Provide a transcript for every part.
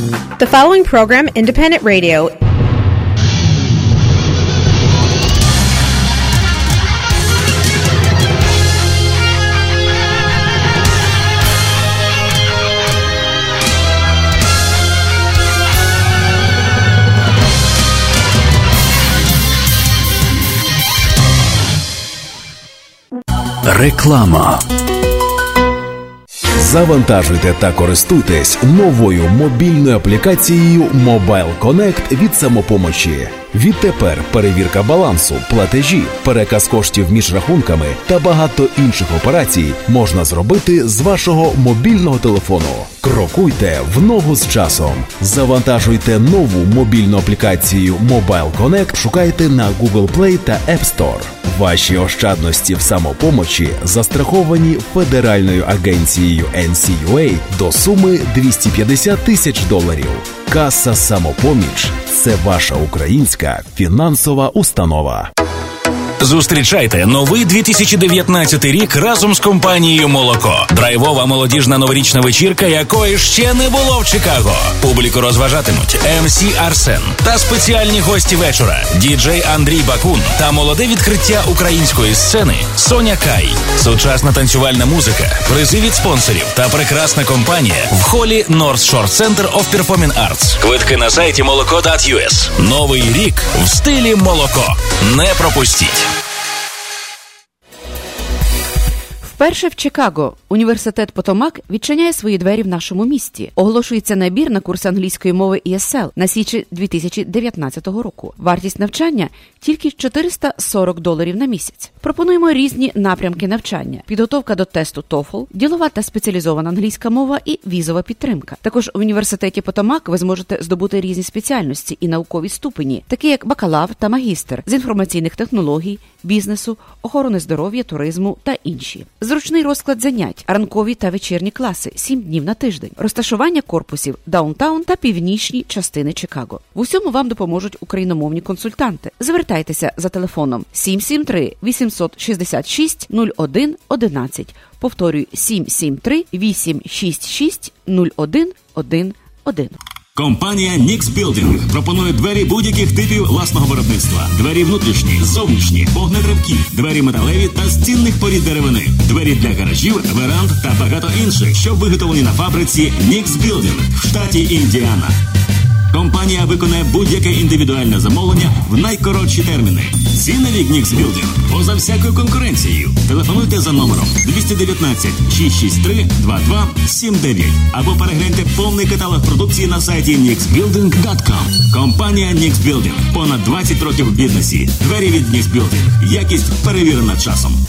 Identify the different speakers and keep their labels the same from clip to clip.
Speaker 1: The following program, Independent Radio,
Speaker 2: Реклама. Завантажуйте та користуйтесь новою мобільною аплікацією Mobile Connect від самопомочі. Відтепер перевірка балансу, платежі, переказ коштів між рахунками та багато інших операцій можна зробити з вашого мобільного телефону. Крокуйте в ногу з часом. Завантажуйте нову мобільну аплікацію Mobile Connect. Шукайте на Google Play та App Store. Ваші ощадності в самопомочі застраховані Федеральною агенцією NCUA до суми 250 тисяч доларів. Каса самопоміч це ваша українська фінансова установа.
Speaker 3: Зустрічайте новий 2019 рік разом з компанією Молоко. Драйвова молодіжна новорічна вечірка, якої ще не було в Чикаго. Публіку розважатимуть МС Арсен та спеціальні гості вечора. Діджей Андрій Бакун та молоде відкриття української сцени Соня Кай. Сучасна танцювальна музика, призи від спонсорів та прекрасна компанія в холі North Shore Center of Performing Arts. Квитки на сайті молоко.us. Новий рік в стилі молоко. Не пропустіть.
Speaker 4: Вперше в Чикаго університет Потомак відчиняє свої двері в нашому місті. Оголошується набір на курс англійської мови ESL на січі 2019 року. Вартість навчання тільки 440 доларів на місяць. Пропонуємо різні напрямки навчання: підготовка до тесту TOEFL, ділова та спеціалізована англійська мова і візова підтримка. Також в університеті Потомак ви зможете здобути різні спеціальності і наукові ступені, такі як бакалав та магістр з інформаційних технологій, бізнесу, охорони здоров'я, туризму та інші. Зручний розклад занять, ранкові та вечірні класи, 7 днів на тиждень, розташування корпусів даунтаун та північні частини Чикаго. В усьому вам допоможуть україномовні консультанти. Звертайтеся за телефоном 773 866 01 11. Повторюю 773 866 01 11.
Speaker 5: Компанія Nix Building пропонує двері будь-яких типів власного виробництва. Двері внутрішні, зовнішні, вогнетривкі, двері металеві та цінних порід деревини, двері для гаражів, веранд та багато інших, що виготовлені на фабриці Nix Building в штаті Індіана. Компанія виконає будь-яке індивідуальне замовлення в найкоротші терміни. Ціни від Nix поза всякою конкуренцією. Телефонуйте за номером 219 663 2279 або перегляньте повний каталог продукції на сайті nixbuilding.com. Компанія Nix Building. Понад 20 років в бізнесі. Двері від Nix Building. Якість перевірена часом.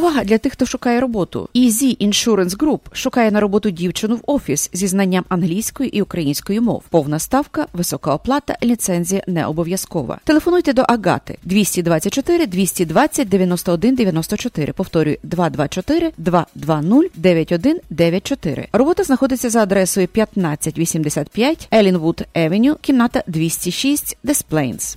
Speaker 4: Увага для тих, хто шукає роботу. Easy Insurance Group шукає на роботу дівчину в офіс зі знанням англійської і української мов. Повна ставка, висока оплата, ліцензія не обов'язкова. Телефонуйте до Агати 224 220 91 94. Повторюю 224 220 9194. Робота знаходиться за адресою 1585 Елінвуд Евеню, кімната 206 Des Plains.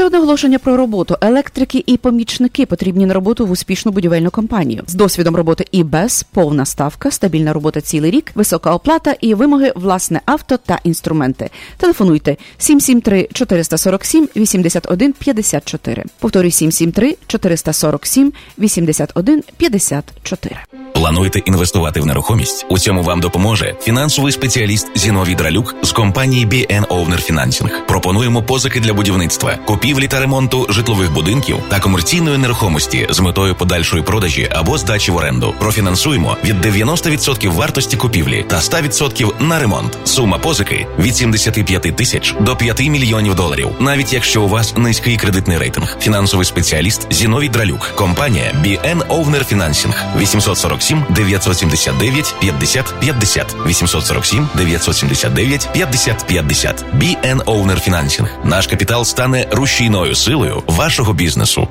Speaker 4: Ще одне оголошення про роботу. Електрики і помічники потрібні на роботу в успішну будівельну компанію з досвідом роботи і без повна ставка, стабільна робота цілий рік, висока оплата і вимоги власне авто та інструменти. Телефонуйте 773 447 81 54. Повторюю 773 447 81 54.
Speaker 3: Плануєте інвестувати в нерухомість? У цьому вам допоможе фінансовий спеціаліст Зіновій Дралюк з компанії BN Owner Financing. Пропонуємо позики для будівництва, купівлі купівлі та ремонту житлових будинків та комерційної нерухомості з метою подальшої продажі або здачі в оренду. Профінансуємо від 90% вартості купівлі та 100% на ремонт. Сума позики від 75 тисяч до 5 мільйонів доларів. Навіть якщо у вас низький кредитний рейтинг. Фінансовий спеціаліст Зіновій Дралюк. Компанія BN Owner Financing 847 979 50 50 847 979 50 50 BN Owner Financing. Наш капітал стане рушійною силою вашого бізнесу.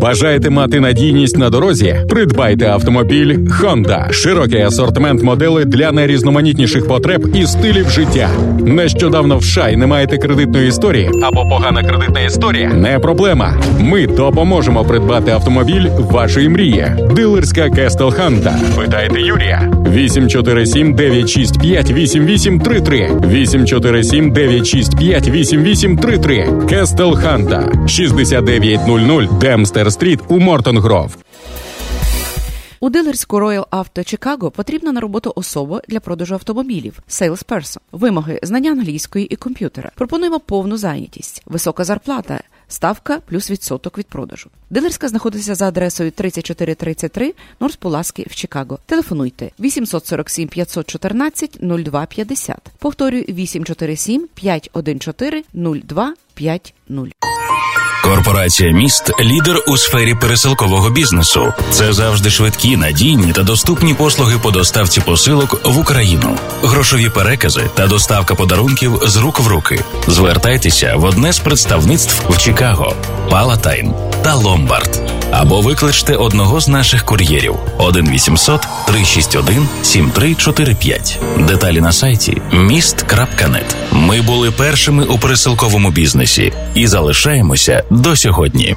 Speaker 6: Бажаєте мати надійність на дорозі? Придбайте автомобіль Honda. Широкий асортимент моделей для найрізноманітніших потреб і стилів життя. Нещодавно в шай не маєте кредитної історії або погана кредитна історія? Не проблема. Ми допоможемо придбати автомобіль вашої мрії. Дилерська Castle Honda. Питайте Юрія. 847 965 8833 847 965 8833 Castle Honda 6900 Dempster Street у Morton Grove.
Speaker 4: У дилерську Royal Auto Chicago потрібна на роботу особа для продажу автомобілів salesperson. Вимоги знання англійської і комп'ютера. Пропонуємо повну зайнятість, висока зарплата. Ставка плюс відсоток від продажу. Дилерська знаходиться за адресою 3433 Норс Пуласки в Чикаго. Телефонуйте 847 514 0250. Повторюю 847 514 0250.
Speaker 3: Корпорація міст лідер у сфері пересилкового бізнесу. Це завжди швидкі, надійні та доступні послуги по доставці посилок в Україну, грошові перекази та доставка подарунків з рук в руки. Звертайтеся в одне з представництв в Чикаго, Палатайн та Ломбард. Або викличте одного з наших кур'єрів 1 800 361 7345. Деталі на сайті міст.нет. Ми були першими у пересилковому бізнесі і залишаємося до сьогодні.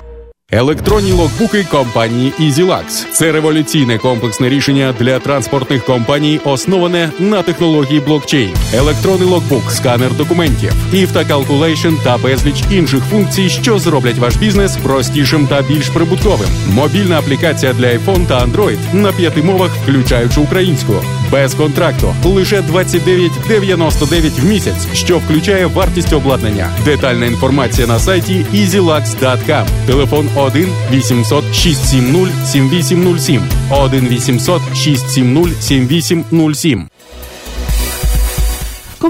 Speaker 6: Електронні логбуки компанії EasyLux. Це революційне комплексне рішення для транспортних компаній, основане на технології блокчейн. Електронний логбук, сканер документів, Calculation та безліч інших функцій, що зроблять ваш бізнес простішим та більш прибутковим. Мобільна аплікація для iPhone та Android на п'яти мовах, включаючи українську, без контракту, лише 29,99 в місяць, що включає вартість обладнання. Детальна інформація на сайті easylux.com. Телефон 1 800 670 7807 1 800 670 7807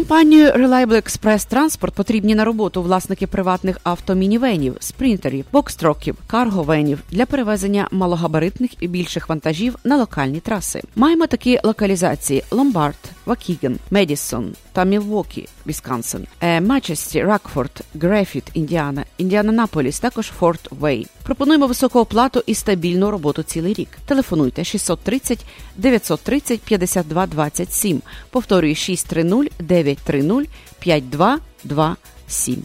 Speaker 4: Компанію Reliable Express Transport потрібні на роботу власники приватних автомінівенів, спринтерів, бокстроків, карговенів для перевезення малогабаритних і більших вантажів на локальні траси. Маємо такі локалізації: Ломбард, Вокіган, Медісон та Мілвокі, Вісконсин, Мачесні, Рокфорд, Гріффіт, Індіана, Індіанаполіс, також Форт Вейн. Пропонуємо високу оплату і стабільну роботу цілий рік. Телефонуйте 630 930 52 27. Повторюю 630 930 5227.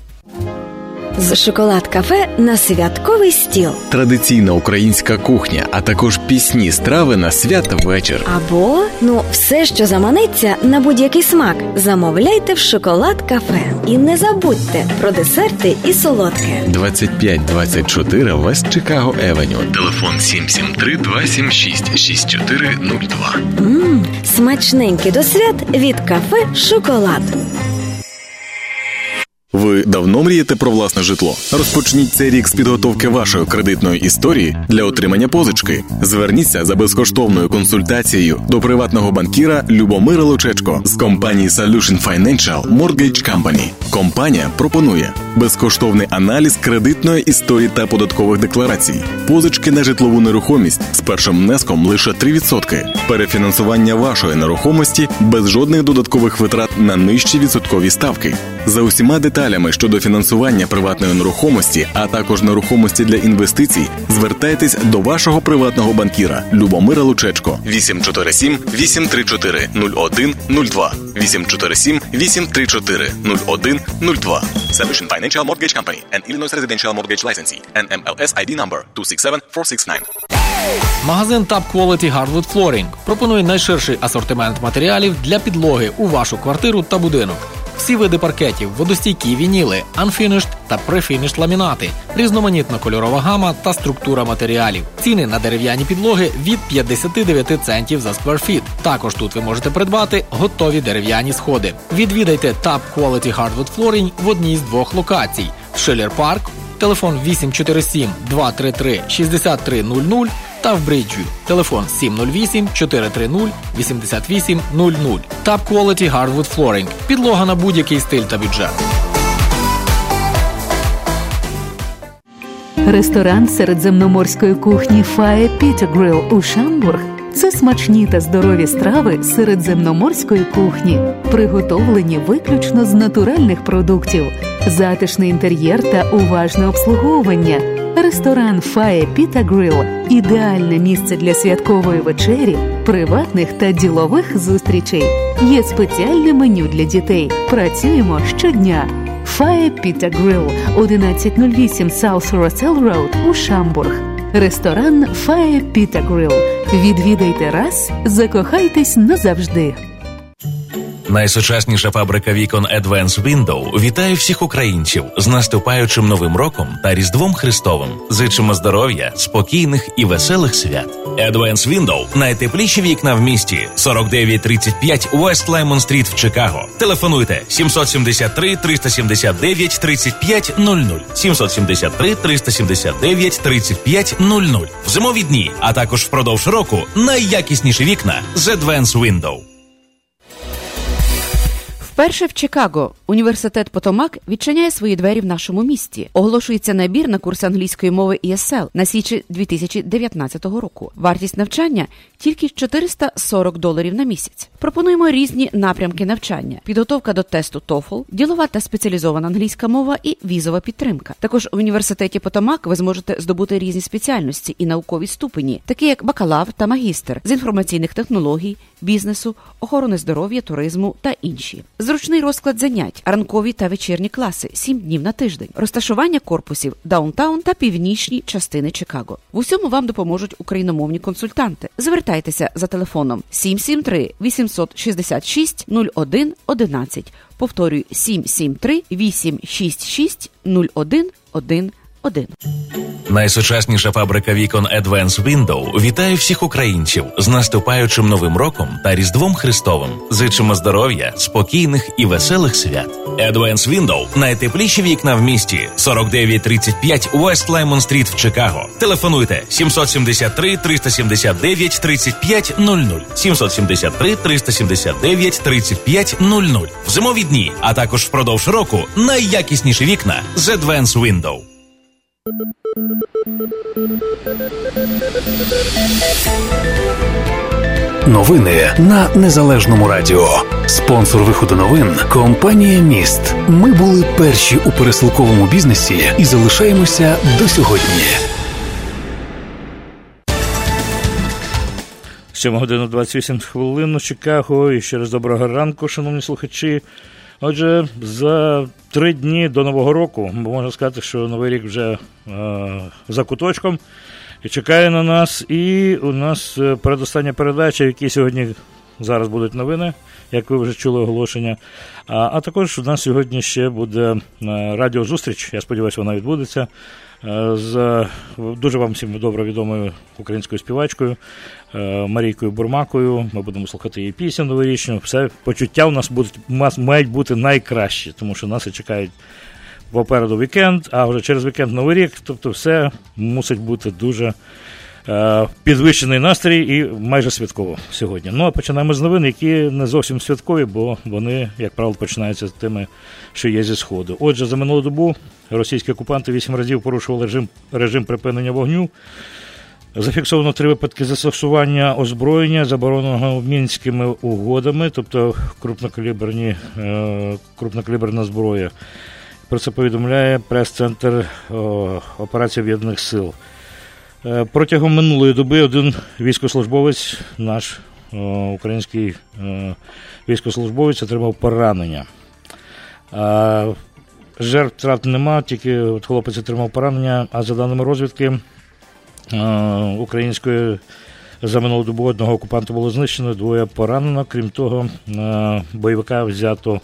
Speaker 7: З шоколад кафе на святковий стіл.
Speaker 2: Традиційна українська кухня, а також пісні страви на святвечір.
Speaker 7: Або ну все, що заманеться на будь-який смак, замовляйте в шоколад кафе. І не забудьте про десерти і солодке.
Speaker 2: 2524 Вест Чикаго Евеню. Телефон 773 276 6402.
Speaker 7: Мм, смачненький до свят від кафе Шоколад.
Speaker 8: Ви давно мрієте про власне житло? Розпочніть цей рік з підготовки вашої кредитної історії для отримання позички. Зверніться за безкоштовною консультацією до приватного банкіра Любомира Лучечко з компанії Solution Financial Mortgage Company. Компанія пропонує безкоштовний аналіз кредитної історії та податкових декларацій, позички на житлову нерухомість з першим внеском лише 3%, перефінансування вашої нерухомості без жодних додаткових витрат на нижчі відсоткові ставки. За усіма деталями щодо фінансування приватної нерухомості, а також нерухомості для інвестицій, звертайтесь до вашого приватного банкіра Любомира Лучечко. 847 834 0102 847 834 0102 Solution Financial Mortgage Company and Illinois Residential Mortgage Licensee. NMLS ID number 267469
Speaker 9: Магазин Top Quality Hardwood Flooring пропонує найширший асортимент матеріалів для підлоги у вашу квартиру та будинок. Всі види паркетів, водостійкі вініли, unfinished та prefinished ламінати, різноманітна кольорова гама та структура матеріалів. Ціни на дерев'яні підлоги від 59 центів за скверфіт. Також тут ви можете придбати готові дерев'яні сходи. Відвідайте Top Quality Hardwood Flooring в одній з двох локацій. Шелер Парк, телефон 847 233 6300 та в Бриджі телефон 708 430 8800. Top Quality Hardwood Flooring. Підлога на будь-який стиль та бюджет.
Speaker 10: Ресторан середземноморської кухні Фає Пітергрил у Шамбург це смачні та здорові страви середземноморської кухні, приготовлені виключно з натуральних продуктів, затишний інтер'єр та уважне обслуговування. Ресторан Фає Піта Грил ідеальне місце для святкової вечері, приватних та ділових зустрічей. Є спеціальне меню для дітей. Працюємо щодня. Фає Піта Грил 1108 South Russell Road у Шамбург. Ресторан Фає Піта Грил. Відвідайте раз, закохайтесь назавжди.
Speaker 3: Найсучасніша фабрика вікон Advance Window вітає всіх українців з наступаючим новим роком та Різдвом Христовим. Зичимо здоров'я, спокійних і веселих свят. Advance Window – найтепліші вікна в місті. 4935 West Lemon Street в Чикаго. Телефонуйте 773 379 35 00 773 379 35 00 в зимові дні, а також впродовж року найякісніші вікна з Advance Window.
Speaker 4: Вперше в Чикаго університет Потомак відчиняє свої двері в нашому місті. Оголошується набір на курс англійської мови ESL на січі 2019 року. Вартість навчання тільки 440 доларів на місяць. Пропонуємо різні напрямки навчання: підготовка до тесту TOEFL, ділова та спеціалізована англійська мова і візова підтримка. Також в університеті Потомак ви зможете здобути різні спеціальності і наукові ступені, такі як бакалавр та магістр з інформаційних технологій, бізнесу, охорони здоров'я, туризму та інші. Зручний розклад занять, ранкові та вечірні класи, 7 днів на тиждень, розташування корпусів даунтаун та північні частини Чикаго. В усьому вам допоможуть україномовні консультанти. Звертайтеся за телефоном 773 866 01 11. Повторюю 773 866 01 11.
Speaker 3: Найсучасніша фабрика вікон Advance Window вітає всіх українців з наступаючим новим роком та Різдвом Христовим. Зичимо здоров'я, спокійних і веселих свят. Advance Window – найтепліші вікна в місті. 4935 West Lemon Street в Чикаго. Телефонуйте 773 379 35 00 773 379 35 00 в зимові дні, а також впродовж року найякісніші вікна з Advance Window.
Speaker 2: Новини на незалежному радіо. Спонсор виходу новин компанія Міст. Ми були перші у пересилковому бізнесі і залишаємося до сьогодні.
Speaker 11: 7 година 28 хвилин у Чикаго. І ще раз доброго ранку, шановні слухачі. Отже, за три дні до Нового року можна сказати, що Новий рік вже е, за куточком і чекає на нас. І у нас е, передостання передача, які сьогодні зараз будуть новини, як ви вже чули оголошення. А а також у нас сьогодні ще буде е, радіозустріч. Я сподіваюся, вона відбудеться. Е, з дуже вам всім добре відомою українською співачкою Марійкою Бурмакою. Ми будемо слухати її пісню новорічну. Все почуття у нас будуть мають бути найкращі, тому що нас і чекають попереду вікенд, а вже через вікенд новий рік. Тобто, все мусить бути дуже е, підвищений настрій і майже святково сьогодні. Ну а починаємо з новин, які не зовсім святкові, бо вони, як правило, починаються з тими, що є зі сходу. Отже, за минулу добу російські окупанти вісім разів порушували режим, режим припинення вогню. Зафіксовано три випадки застосування озброєння, забороненого мінськими угодами, тобто крупнокаліберні, е, крупнокаліберна зброя. Про це повідомляє прес-центр операції Об'єднаних Сил. Е, протягом минулої доби один військовослужбовець, наш український е, військовослужбовець, отримав поранення. Жертв втрат нема, тільки от хлопець отримав поранення, а за даними розвідки української за минулу добу одного окупанта було знищено, двоє поранено. Крім того, бойовика взято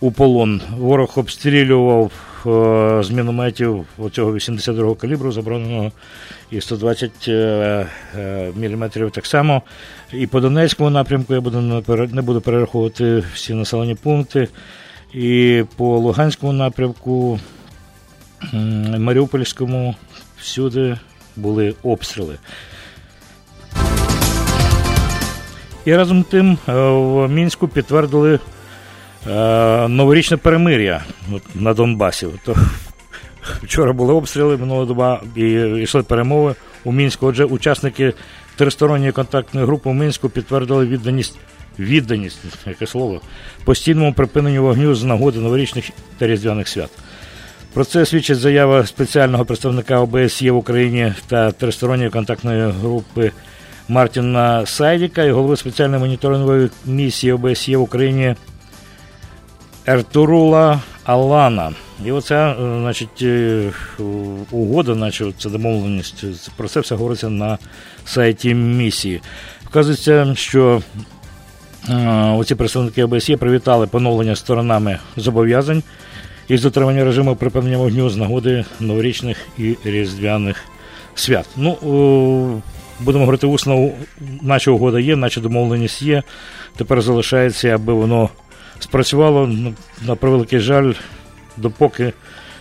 Speaker 11: у полон. Ворог обстрілював е, з мінометів оцього 82-го калібру, забороненого і 120 е, е, мм так само. І по Донецькому напрямку я буду не буду перераховувати всі населені пункти. І по Луганському напрямку Маріупольському всюди були обстріли. І разом тим в Мінську підтвердили новорічне перемир'я на Донбасі. То Вчора були обстріли минула доба і йшли перемови у Мінську. Отже, учасники тристоронньої контактної групи у Мінську підтвердили відданість відданість, яке слово, постійному припиненню вогню з нагоди новорічних та різдвяних свят. Про це свідчить заява спеціального представника ОБСЄ в Україні та тристоронньої контактної групи Мартіна Сайдіка і голови спеціальної моніторингової місії ОБСЄ в Україні Ертурула Алана. І оця, значить, угода, наче це домовленість, про це все говориться на сайті місії. Вказується, що оці представники ОБСЄ привітали поновлення сторонами зобов'язань із дотримання режиму припинення вогню з нагоди новорічних і різдвяних свят. Ну, будемо говорити усно, наче угода є, наче домовленість є. Тепер залишається, аби воно спрацювало. Ну, на превеликий жаль, допоки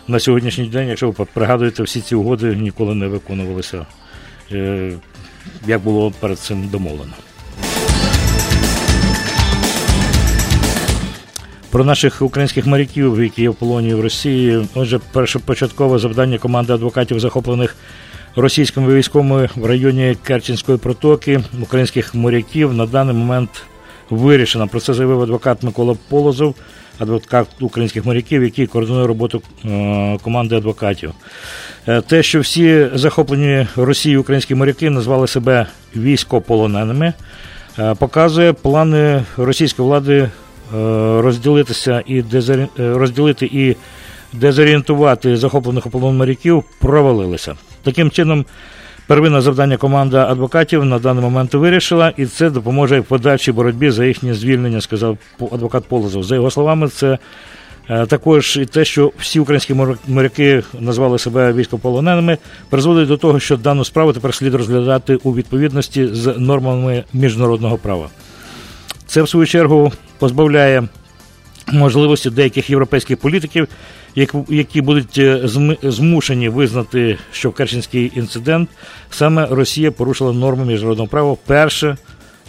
Speaker 11: на сьогоднішній день, якщо ви пригадуєте, всі ці угоди ніколи не виконувалися, е, як було перед цим домовлено. Про наших українських моряків, які є в полоні в Росії. Отже, першопочаткове завдання команди адвокатів, захоплених російськими військовими в районі Керченської протоки, українських моряків на даний момент вирішено. Про це заявив адвокат Микола Полозов, адвокат українських моряків, який координує роботу е, команди адвокатів. Е, те, що всі захоплені Росією українські моряки назвали себе військополоненими, е, показує плани російської влади розділитися і дезорі... розділити і дезорієнтувати захоплених у полон моряків провалилися. Таким чином. Первинне завдання команда адвокатів на даний момент вирішила, і це допоможе в подальшій боротьбі за їхнє звільнення, сказав адвокат Полозов. За його словами, це е, також і те, що всі українські моряки назвали себе військополоненими, призводить до того, що дану справу тепер слід розглядати у відповідності з нормами міжнародного права. Це в свою чергу позбавляє можливості деяких європейських політиків, які будуть е, змушені визнати, що Керченський інцидент саме Росія порушила норми міжнародного права вперше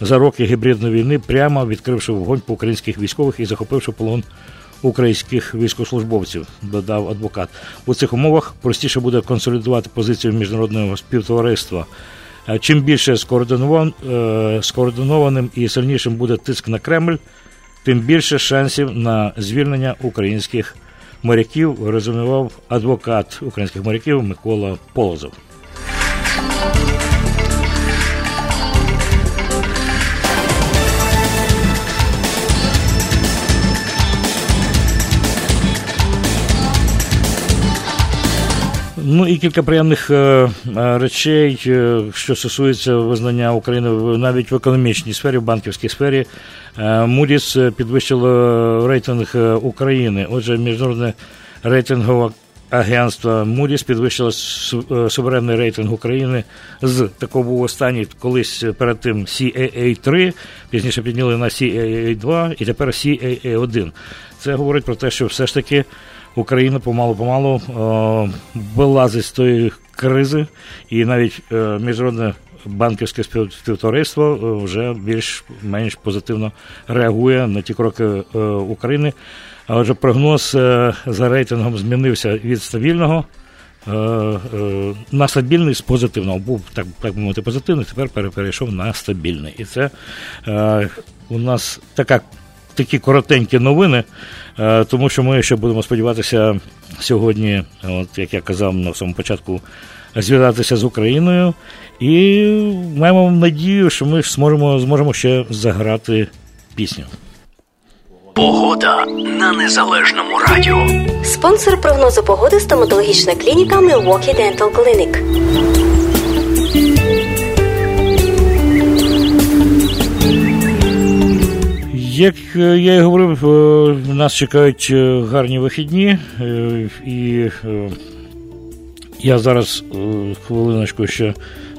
Speaker 11: за роки гібридної війни, прямо відкривши вогонь по українських військових і захопивши полон українських військовослужбовців, додав адвокат. У цих умовах простіше буде консолідувати позицію міжнародного співтовариства. Чим більше е, скоординованим і сильнішим буде тиск на Кремль тим більше шансів на звільнення українських моряків, резюмував адвокат українських моряків Микола Полозов. Ну і кілька приємних е, е, речей, е, що стосується визнання України навіть в економічній сфері, в банківській сфері. Мудіс підвищило рейтинг України. Отже, міжнародне рейтингове агентство Moody's підвищило суверенний рейтинг України з такого був останній колись перед тим CAA 3 пізніше підняли на CAA 2 і тепер CAA 1 Це говорить про те, що все ж таки. Україна помалу-помалу е, вилазить з тої кризи, і навіть е, міжнародне банківське співтовариство е, вже більш-менш позитивно реагує на ті кроки України. А отже, прогноз за рейтингом змінився від стабільного. На стабільний з позитивного був так так би мовити позитивний, тепер перейшов на стабільний. І це у нас така такі коротенькі новини, е, тому що ми ще будемо сподіватися сьогодні, от як я казав на самому початку, зв'язатися з Україною. І маємо надію, що ми зможемо, зможемо ще заграти пісню.
Speaker 12: Погода на незалежному радіо.
Speaker 7: Спонсор прогнозу погоди стоматологічна клініка Milwaukee Dental Clinic.
Speaker 11: Як е, я і говорив, е, нас чекають е, гарні вихідні, і Я зараз е, хвилиночку ще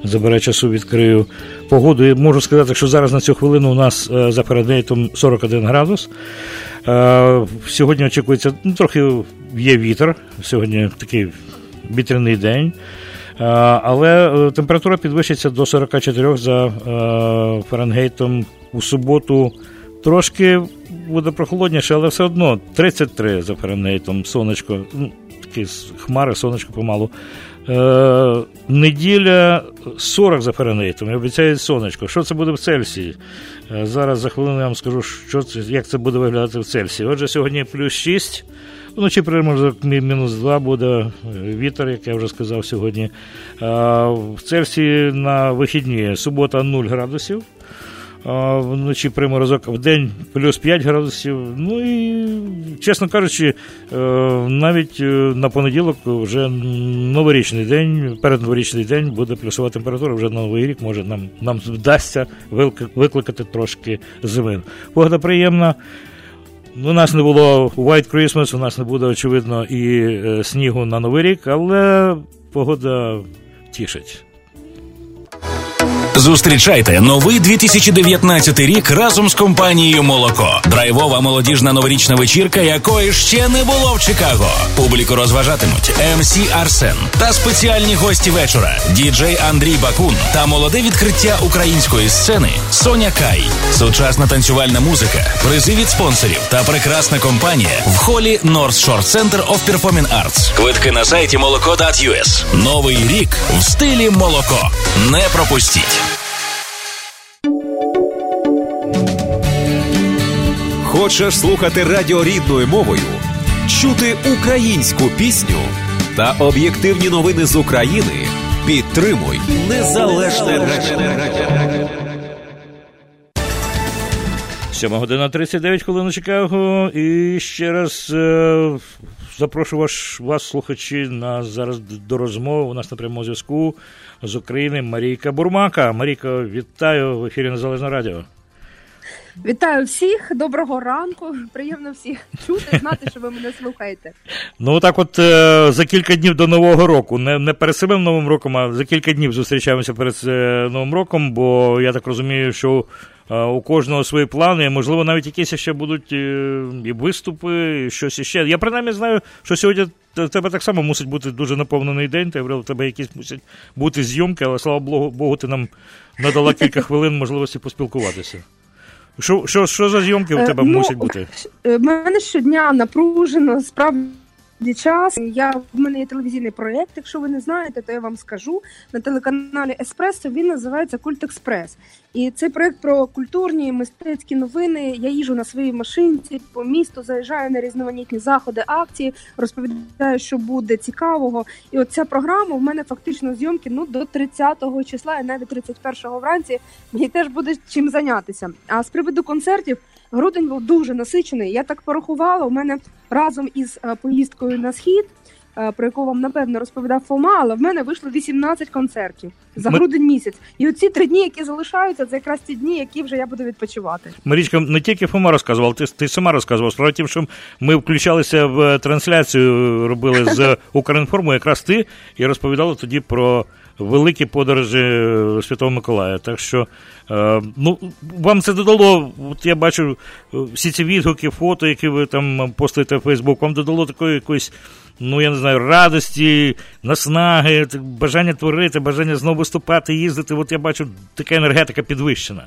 Speaker 11: забере часу, відкрию погоду. І можу сказати, що зараз на цю хвилину у нас е, за Фаренгейтом 41 градус. Е, Сьогодні очікується, ну, трохи є вітер. Сьогодні такий вітряний день. Але температура підвищиться до 44 за Фаренгейтом у суботу. Трошки буде прохолодніше, але все одно 33 за Фаренгейтом, сонечко, такі хмари, сонечко помалу. Е, неділя 40 за Фаренгейтом, і обіцяють сонечко. Що це буде в Цельсії? Е, зараз за хвилину я вам скажу, що це, як це буде виглядати в Цельсії. Отже, сьогодні плюс 6, вночі приморозок мінус 2 буде е, вітер, як я вже сказав сьогодні. Е, в Цельсії на вихідні субота 0 градусів. Вночі приморозок в день плюс 5 градусів. Ну і, чесно кажучи, е, навіть е, на понеділок вже новорічний день, передноворічний день буде плюсова температура. Вже на новий рік може нам, нам вдасться викликати трошки зими. Погода приємна. У нас не було White Christmas, у нас не буде, очевидно, і е, снігу на новий рік, але погода тішить.
Speaker 3: Зустрічайте новий 2019 рік разом з компанією Молоко. Драйвова молодіжна новорічна вечірка, якої ще не було в Чикаго. Публіку розважатимуть МС Арсен та спеціальні гості вечора. Діджей Андрій Бакун та молоде відкриття української сцени Соня Кай. Сучасна танцювальна музика, призи від спонсорів та прекрасна компанія в холі North Shore Center of Performing Arts. Квитки на сайті молоко.us. Новий рік в стилі молоко. Не пропустіть.
Speaker 13: Хочеш слухати радіо рідною мовою, чути українську пісню та об'єктивні новини з України? Підтримуй незалежне радіо.
Speaker 11: 7 година 39 хвилин у Чикаго. І ще раз е, запрошую вас, вас, слухачі, на зараз до розмови. У нас на прямому зв'язку з України Марійка Бурмака. Марійка, вітаю в ефірі Незалежне Радіо.
Speaker 14: Вітаю всіх, доброго ранку. Приємно всіх чути, знати, що ви мене слухаєте.
Speaker 11: Ну, так от е, за кілька днів до Нового року, не, не перед самим Новим роком, а за кілька днів зустрічаємося перед е, Новим роком, бо я так розумію, що е, у кожного свої плани, можливо, навіть якісь ще будуть е, і виступи, і щось іще. Я принаймні знаю, що сьогодні в тебе так само мусить бути дуже наповнений день, ти говорив, у тебе якісь мусять бути зйомки, але слава Богу, ти нам надала кілька хвилин можливості поспілкуватися. Що, що, що за зйомки у
Speaker 14: Е,
Speaker 11: тебе
Speaker 14: ну,
Speaker 11: мусять бути?
Speaker 14: Е, мене щодня напружено, справді час. Я в мене є телевізійний проєкт. Якщо ви не знаєте, то я вам скажу на телеканалі Еспресо. Він називається Культ Експрес. І цей проєкт про культурні мистецькі новини. Я їжу на своїй машинці по місту, заїжджаю на різноманітні заходи, акції, розповідаю, що буде цікавого. І от ця програма в мене фактично зйомки ну до 30-го числа, і навіть 31-го вранці мені теж буде чим зайнятися. А з приводу концертів. Грудень був дуже насичений. Я так порахувала. У мене разом із е, поїздкою на схід, е, про яку вам напевно розповідав Фома, але в мене вийшло 18 концертів за
Speaker 11: Ми-
Speaker 14: грудень місяць. І оці три дні, які залишаються, це якраз ті дні, які вже я буду відпочивати.
Speaker 11: Марічка, не тільки Фома розказував, ти, ти сама розказував. Справа в тім, що ми включалися в трансляцію, робили з Укрінформу, якраз ти і розповідала тоді про великі подорожі е, Святого Миколая. Так що е, ну, вам це додало, от я бачу е, всі ці відгуки, фото, які ви там постите в Фейсбук, вам додало такої якоїсь. Ну, я не знаю, радості, наснаги, бажання творити, бажання знову виступати, їздити. От я бачу, така енергетика підвищена.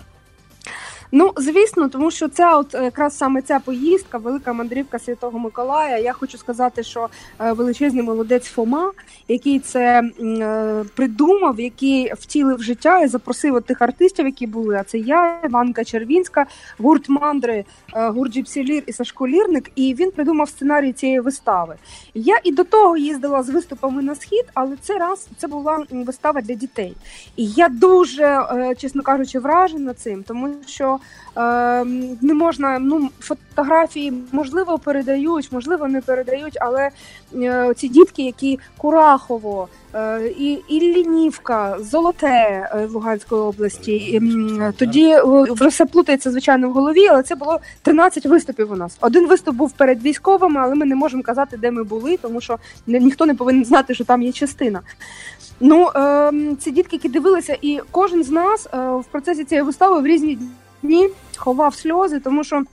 Speaker 14: Ну, звісно, тому що ця от е, якраз саме ця поїздка, велика мандрівка Святого Миколая. Я хочу сказати, що е, величезний молодець Фома, який це е, придумав, який втілив життя і запросив от тих артистів, які були. А це я, Іванка Червінська, гурт Мандри, гурт Джіпсілір і Сашко Лірник. І він придумав сценарій цієї вистави. Я і до того їздила з виступами на схід, але це раз це була вистава для дітей. І я дуже, чесно кажучи, вражена цим, тому що не можна. Ну, фотографії можливо передають, можливо, не передають, але е, ці дітки, які Курахово, е, і, і Лінівка, Золоте е, Луганської області. І, тоді все плутається звичайно в голові, але це було 13 виступів у нас. Один виступ був перед військовими, але ми не можемо казати, де ми були, тому що ніхто не повинен знати, що там є частина. Ну, е, ці дітки, які дивилися, і кожен з нас в процесі цієї вистави в різні дні ховав сльози, тому що.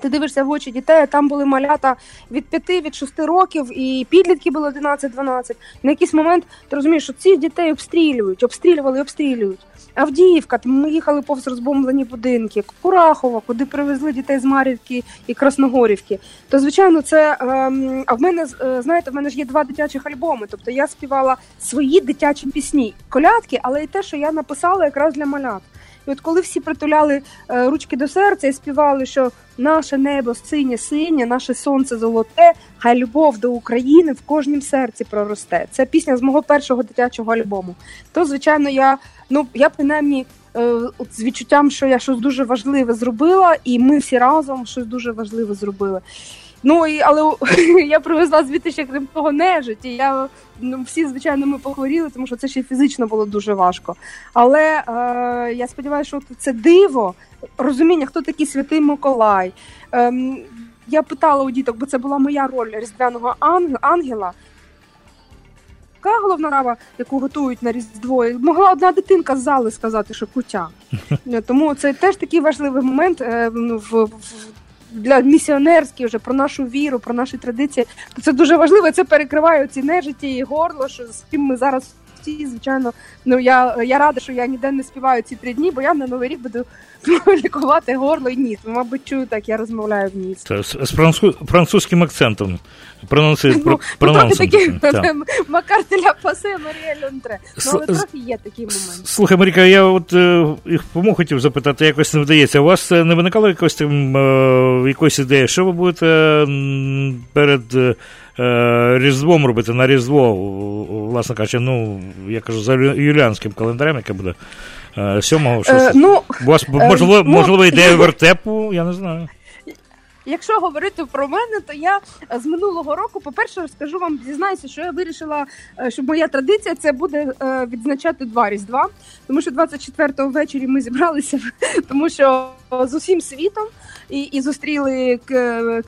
Speaker 14: Ти дивишся в очі дітей, там були малята від 5, від 6 років, і підлітки були 11-12. На якийсь момент ти розумієш, що цих дітей обстрілюють, обстрілювали обстрілюють. Авдіївка, ми їхали повз розбомблені будинки, Курахова, куди привезли дітей з Мар'ївки і Красногорівки. То звичайно, це ем, а в мене е, знаєте, в мене ж є два дитячих альбоми. Тобто я співала свої дитячі пісні, колядки, але і те, що я написала якраз для малят. І от коли всі притуляли е, ручки до серця і співали, що наше небо синє синє, наше сонце золоте, хай любов до України в кожнім серці проросте. Це пісня з мого першого дитячого альбому. То, звичайно, я ну я принаймні. е, З відчуттям, що я щось дуже важливе зробила, і ми всі разом щось дуже важливе зробили. Ну і але я привезла звідти ще крім того нежить. І я ну всі звичайно ми похворіли, тому що це ще фізично було дуже важко. Але е, я сподіваюся, що це диво, розуміння, хто такий святий Миколай. Ем, я питала у діток, бо це була моя роль різдвяного ангела. Яка головна рава, яку готують на Різдво, могла одна дитинка з зали сказати, що кутя. Е, Тому це теж такий важливий момент е, ну, в, в, для місіонерські, вже про нашу віру, про наші традиції. То це дуже важливо. Це перекриває ці нежиті і горло, що з ким ми зараз всі, звичайно. Ну я, я рада, що я ніде не співаю ці три дні, бо я на новий рік буду лікувати горло і ніс. Мабуть, чую так, я розмовляю в ніс.
Speaker 11: Це з, з француз- французьким акцентом. Прононси,
Speaker 14: Ну, ну,
Speaker 11: прононсом
Speaker 14: такі. Макар теля пасе, Марія Льонтре. Ну, але трохи є такий момент.
Speaker 11: Слухай, Маріка, я от е, їх помог хотів запитати, якось не вдається. У вас е, не виникало якось там е, якоїсь ідеї, що ви будете перед Різдвом робити на Різдво, власне кажучи, ну, я кажу, за юліанським календарем, яке буде е, 7-го, 6
Speaker 14: Е, ну,
Speaker 11: У вас,
Speaker 14: е,
Speaker 11: можливо,
Speaker 14: ну,
Speaker 11: можливо, ідея
Speaker 14: я-
Speaker 11: вертепу, я не знаю.
Speaker 14: Якщо говорити про мене, то я е, з минулого року, по-перше, розкажу вам, зізнаюся, що я вирішила, е, що моя традиція це буде е, відзначати два різдва, тому що 24-го ввечері ми зібралися, тому що з усім світом і, і зустріли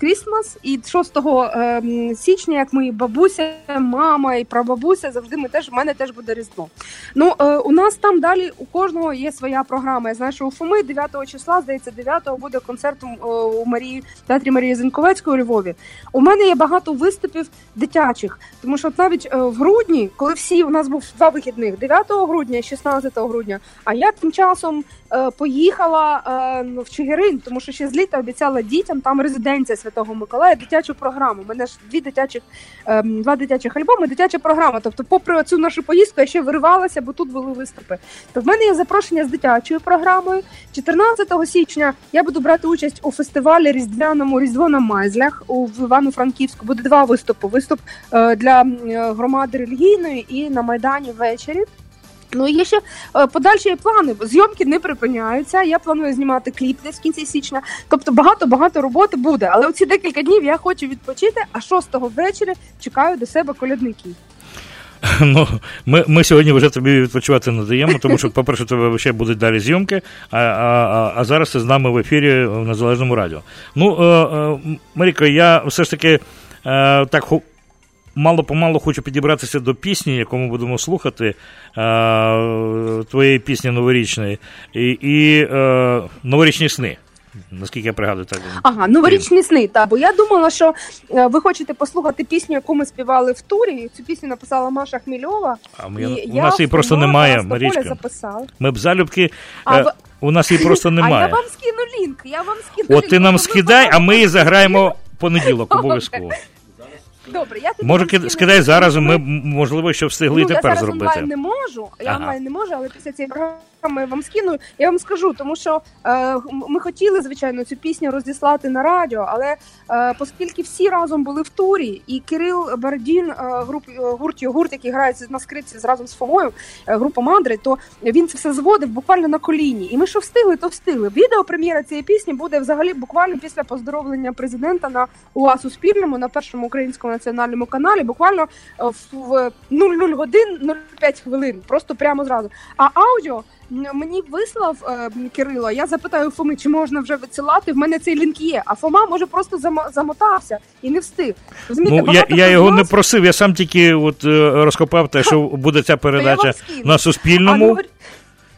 Speaker 14: Крісмас. І 6 ем, січня, як мої бабуся, мама і прабабуся, завжди ми теж в мене теж буде різдво. Ну е, у нас там далі у кожного є своя програма. Я знаю, що у Фоми 9 числа, здається, 9 буде концерт у- у Марії театрі Марії Зеньковецької у Львові. У мене є багато виступів дитячих, тому що навіть е, в грудні, коли всі у нас був два вихідних 9 грудня і 16 грудня. А я тим часом е, поїхала е, в Чигирин, тому що ще з літа обіцяла дітям там резиденція Святого Миколая, дитячу програму. У мене ж дві дитячих, е, два дитячих альбоми, дитяча програма. Тобто, попри цю нашу поїздку, я ще виривалася, бо тут були виступи. То в мене є запрошення з дитячою програмою. 14 січня я буду брати участь у фестивалі різдвяному Різдво на Майзлях у Івано-Франківську. Буде два виступи: виступ е, для е, громади релігійної і на майдані ввечері. Ну є ще е, подальші плани. Зйомки не припиняються. Я планую знімати кліп десь в кінці січня. Тобто багато багато роботи буде. Але оці декілька днів я хочу відпочити. А 6-го ввечері чекаю до себе колядників.
Speaker 11: Ну, ми, ми сьогодні вже тобі відпочивати не даємо, тому що, по-перше, тебе ще будуть далі зйомки, а, а, а, зараз ти з нами в ефірі в Незалежному радіо. Ну, е, е, Маріко, я все ж таки е, так мало-помалу хочу підібратися до пісні, яку ми будемо слухати, е, твоєї пісні новорічної, і, і е, новорічні сни. Наскільки я пригадую, так.
Speaker 14: Ага, новорічні сни. Та бо я думала, що е, ви хочете послухати пісню, яку ми співали в турі. Цю пісню написала Маша Хмільова.
Speaker 11: А ми-
Speaker 14: і
Speaker 11: у
Speaker 14: я
Speaker 11: нас її просто немає, Марічка.
Speaker 14: записала.
Speaker 11: Ми б залюбки.
Speaker 14: А
Speaker 11: е, У нас її просто
Speaker 14: А я
Speaker 11: немає.
Speaker 14: вам скину лінк. Я вам скину
Speaker 11: От ти нам скидай, а ми її заграємо в понеділок обов'язково.
Speaker 14: Добре, я тобі
Speaker 11: Може,
Speaker 14: вам
Speaker 11: скидай зараз, ми можливо, що встигли і
Speaker 14: ну, я
Speaker 11: тепер
Speaker 14: зараз
Speaker 11: зробити.
Speaker 14: онлайн не можу. Я
Speaker 11: Ага.
Speaker 14: онлайн не можу, але після цієї програми я вам скину. Я вам скажу, тому що е, ми хотіли, звичайно, цю пісню розіслати на радіо, але е, оскільки всі разом були в турі, і Кирил Бардін, е, груп, е, гурт гурт, який грає на скрипці разом з Фомою, е, група Мандри, то він це все зводив буквально на коліні. І ми що встигли, то встигли. Відео прем'єра цієї пісні буде взагалі буквально після поздоровлення президента на УА Суспільному на першому українському національному каналі. Буквально е, в 00 годин 05 хвилин, просто прямо зразу. А аудіо мені вислав е, Кирило. Я запитаю Фоми, чи можна вже висилати. В мене цей лінк є. А Фома може просто замотався і не встиг.
Speaker 11: Розумієте, ну, я я його не просив. Я сам тільки от е, розкопав те, що буде ця передача на Суспільному.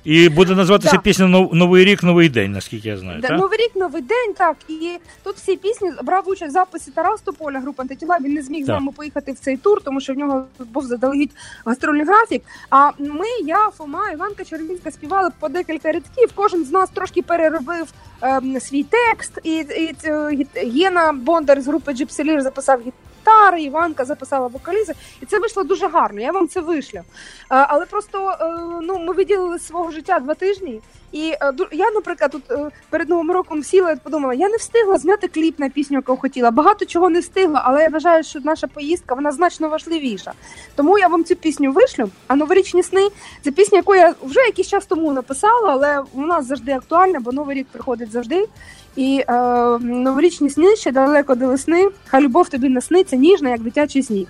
Speaker 11: І буде називатися да. пісня Новий рік, новий день, наскільки я знаю.
Speaker 14: Да,
Speaker 11: так?
Speaker 14: Новий рік, новий день, так. І тут всі пісні брав участь в записі Тарас Тополя, група антитіла. Він не зміг так. з нами поїхати в цей тур, тому що в нього був заздалегідь гастрольний графік. А ми, я, Фома, Іванка Червінська співали по декілька рядків. Кожен з нас трошки переробив ем, свій текст. І, і, і Єна Бондар з групи Джипселір записав гітару гітари, Іванка записала вокалізи, і це вийшло дуже гарно. Я вам це вишлю. Е, але просто е, ну ми виділили свого життя два тижні. І е, я, наприклад, тут перед новим роком сіла і подумала, я не встигла зняти кліп на пісню, яку хотіла. Багато чого не встигла, але я вважаю, що наша поїздка вона значно важливіша. Тому я вам цю пісню вишлю. А новорічні сни це пісня, яку я вже якийсь час тому написала, але нас завжди актуальна, бо новий рік приходить завжди. І е, новорічні сни ще далеко до весни. Хай любов тобі насниться ніжна, як дитячий сніг.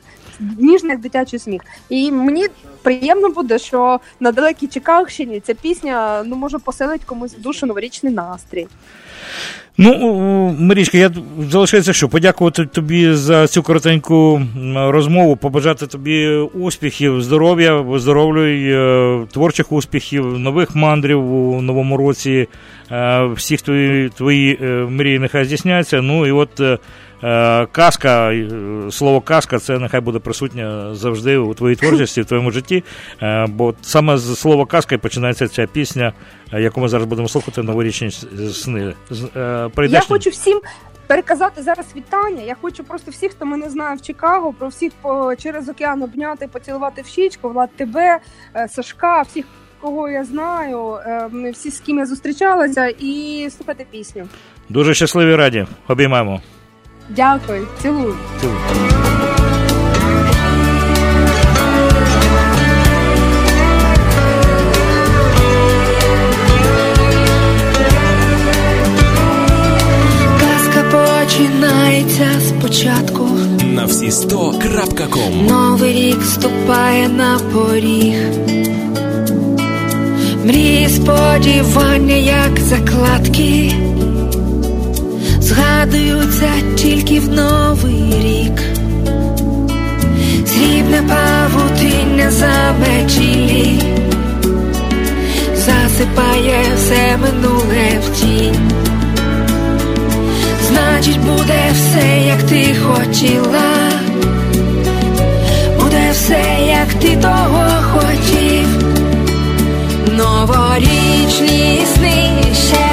Speaker 14: Ніжна, як дитячий сміх. І мені приємно буде, що на далекій Чикагщині ця пісня ну може поселить комусь в душу новорічний настрій.
Speaker 11: Ну, Марічка, я залишається що подякувати тобі за цю коротеньку розмову, побажати тобі успіхів, здоров'я, виздоровлюй, е, творчих успіхів, нових мандрів у новому році. Е, всіх твої твої е, мрії нехай здійсняться. Ну і от казка, слово казка, це нехай буде присутнє завжди у твоїй творчості, в твоєму житті. Бо саме з слова казка починається ця пісня, яку ми зараз будемо слухати новорічні сни.
Speaker 14: Я хочу всім. Переказати зараз вітання. Я хочу просто всіх, хто мене знає в Чикаго, про всіх по через океан обняти, поцілувати в щічку, Влад тебе, е, Сашка, всіх, кого я знаю, е, всі з ким я зустрічалася, і слухати пісню.
Speaker 11: Дуже щасливі раді. Обіймаємо.
Speaker 14: Дякую, цілую. Цілую.
Speaker 15: починається спочатку.
Speaker 13: На всі сто крапка.ком
Speaker 15: Новий рік вступає на поріг. Мрії сподівання, як закладки, згадуються тільки в новий рік. Срібне павутиння за мечілі, засипає все минуле в тінь. Значить, буде все, як ти хотіла, буде все, як ти того хотів, новорічні сни ще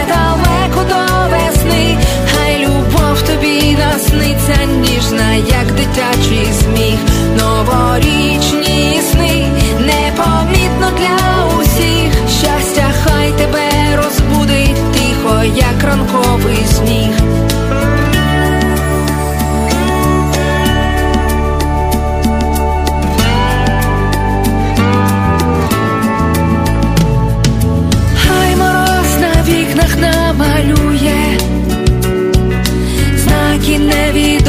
Speaker 15: новорічні сни, непомітно для усіх. Щастя, хай тебе розбудить тихо, як ранковий сніг.
Speaker 16: Хай мороз на вікнах намалює, знаки невідомі.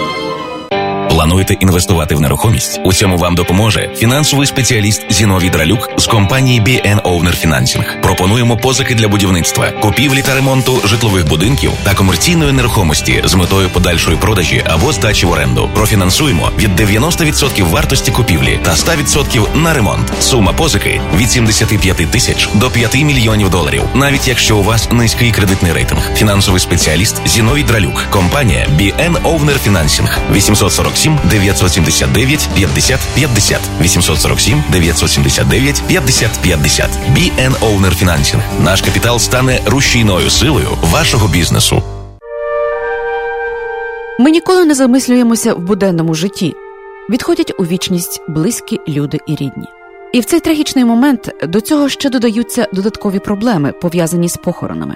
Speaker 17: Плануєте інвестувати в нерухомість? У цьому вам допоможе фінансовий спеціаліст Зіновій Дралюк з компанії BN Owner Financing. Пропонуємо позики для будівництва, купівлі та ремонту житлових будинків та комерційної нерухомості з метою подальшої продажі або здачі в оренду. Профінансуємо від 90% вартості купівлі та 100% на ремонт. Сума позики від 75 тисяч до 5 мільйонів доларів, навіть якщо у вас низький кредитний рейтинг. Фінансовий спеціаліст Зіновій Дралюк. Компанія BN Owner Financing. 847 979 50 50 847 979 50 50 BN Owner Financing. Наш капітал стане рушійною силою вашого бізнесу.
Speaker 4: Ми ніколи не замислюємося в буденному житті. Відходять у вічність близькі люди і рідні. І в цей трагічний момент до цього ще додаються додаткові проблеми, пов'язані з похоронами.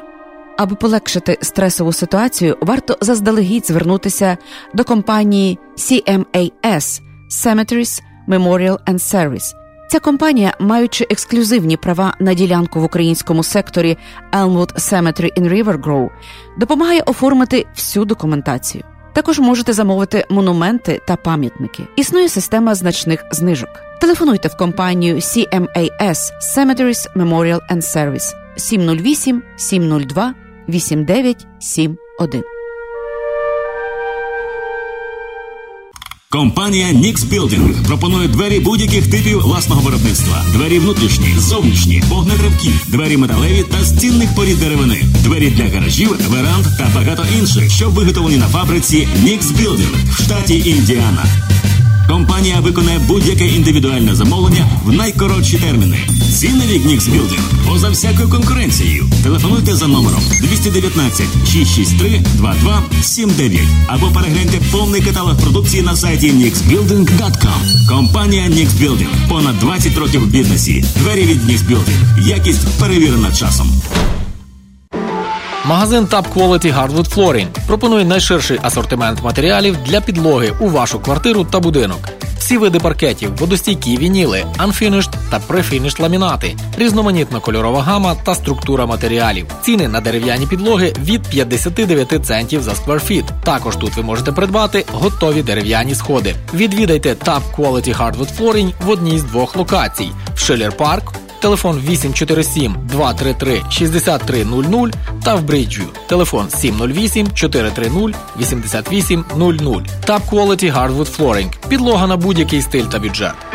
Speaker 4: Аби полегшити стресову ситуацію, варто заздалегідь звернутися до компанії CMAS Cemeteries Memorial and Service. Ця компанія, маючи ексклюзивні права на ділянку в українському секторі Elmwood Cemetery in River Grove, допомагає оформити всю документацію. Також можете замовити монументи та пам'ятники. Існує система значних знижок. Телефонуйте в компанію CMAS Cemeteries Memorial and Service 708 702 8971.
Speaker 5: Компанія Nix Building пропонує двері будь-яких типів власного виробництва: двері внутрішні, зовнішні, вогнетривкі, двері металеві та з цінних порід деревини, двері для гаражів, веранд та багато інших, що виготовлені на фабриці Nix Building в штаті Індіана. Компанія виконає будь-яке індивідуальне замовлення в найкоротші терміни. Ціни від Nix Building поза всякою конкуренцією. Телефонуйте за номером 219 663 2279 або перегляньте повний каталог продукції на сайті nixbuilding.com. Компанія Nix Building. Понад 20 років в бізнесі. Двері від Nix Building. Якість перевірена часом.
Speaker 9: Магазин Top Quality Hardwood Flooring пропонує найширший асортимент матеріалів для підлоги у вашу квартиру та будинок. Всі види паркетів, водостійкі вініли, unfinished та prefinished ламінати, різноманітна кольорова гама та структура матеріалів. Ціни на дерев'яні підлоги від 59 центів за скверфіт. Також тут ви можете придбати готові дерев'яні сходи. Відвідайте Top Quality Hardwood Flooring в одній з двох локацій: в Шиллер Парк телефон 847 233 6300 та в Бриджу телефон 708 430 8800. Top Quality Hardwood Flooring. Підлога на будь-який стиль та бюджет.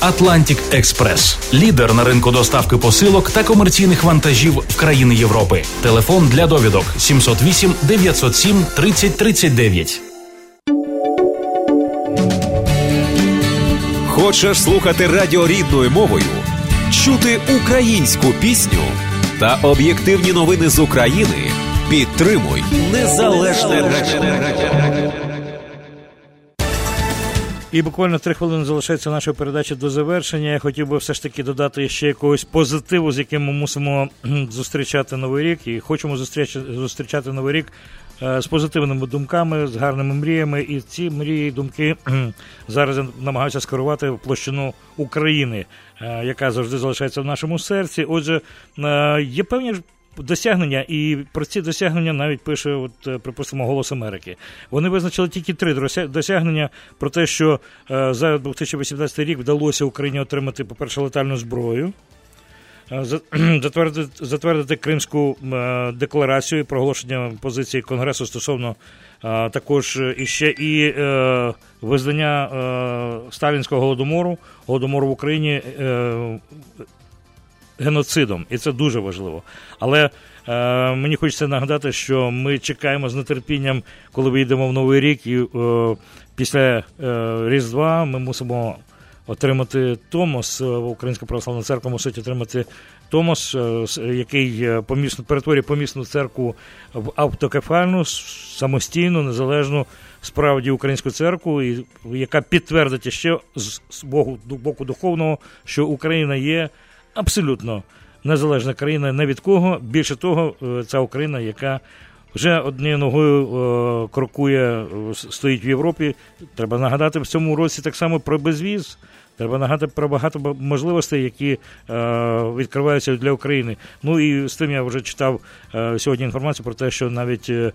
Speaker 3: Atlantic Express. лідер на ринку доставки посилок та комерційних вантажів в країни Європи. Телефон для довідок 708 907 30 39.
Speaker 2: Хочеш слухати радіо рідною мовою, чути українську пісню та об'єктивні новини з України? Підтримуй незалежне радіо.
Speaker 11: І буквально три хвилини залишається нашої передачі до завершення. Я хотів би все ж таки додати ще якогось позитиву, з яким ми мусимо зустрічати новий рік, і хочемо зустрічати, зустрічати новий рік е, з позитивними думками, з гарними мріями. І ці мрії, думки зараз намагаюся скерувати в площину України, е, яка завжди залишається в нашому серці. Отже, е, є певні досягнення, і про ці досягнення навіть пише, от, припустимо, Голос Америки. Вони визначили тільки три досягнення про те, що е, за 2018 рік вдалося Україні отримати, по-перше, летальну зброю. е, затвердити, затвердити Кримську е, декларацію, проголошення позиції Конгресу стосовно е, також іще і е, визнання е, сталінського голодомору, голодомору в Україні е, геноцидом, і це дуже важливо. Але е, мені хочеться нагадати, що ми чекаємо з нетерпінням, коли вийдемо в новий рік, і е, після е, Різдва ми мусимо отримати Томос. е, Українська православна церква мусить отримати Томос, е, який е, помісну, перетворює помісну церкву в автокефальну, самостійну, незалежну справді українську церкву, і, яка підтвердить ще з боку, боку духовного, що Україна є абсолютно незалежна країна не від кого. Більше того, е, ця Україна, яка вже однією ногою е, крокує, е, стоїть в Європі. Треба нагадати в цьому році так само про безвіз. Треба нагадати про багато можливостей, які відкриваються для України. Ну і з тим я вже читав сьогодні інформацію про те, що навіть е,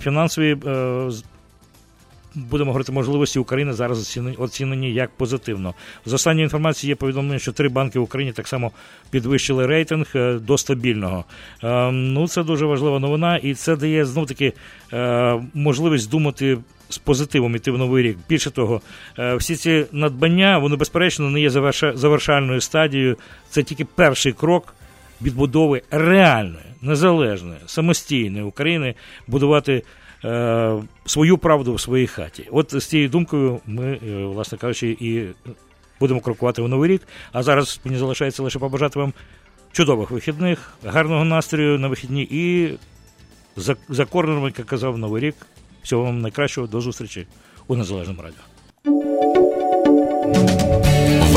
Speaker 11: фінансові будемо говорити, можливості України зараз оцінені, як позитивно. З останньої інформації є повідомлення, що три банки в Україні так само підвищили рейтинг е, до стабільного. Е, Ну, це дуже важлива новина, і це дає знов таки е, можливість думати. З позитивом іти в новий рік. Більше того, всі ці надбання, вони безперечно не є завершальною стадією. Це тільки перший крок відбудови реальної, незалежної, самостійної України, будувати свою правду в своїй хаті. От з цією думкою ми, е, власне кажучи, і будемо крокувати в новий рік. А зараз мені залишається лише побажати вам чудових вихідних, гарного настрою на вихідні і за, за корнером, як казав, новий рік. Всього вам найкращого, до зустрічі у Незалежному радіо.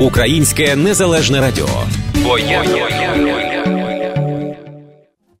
Speaker 13: Українське незалежне радіо. Бо я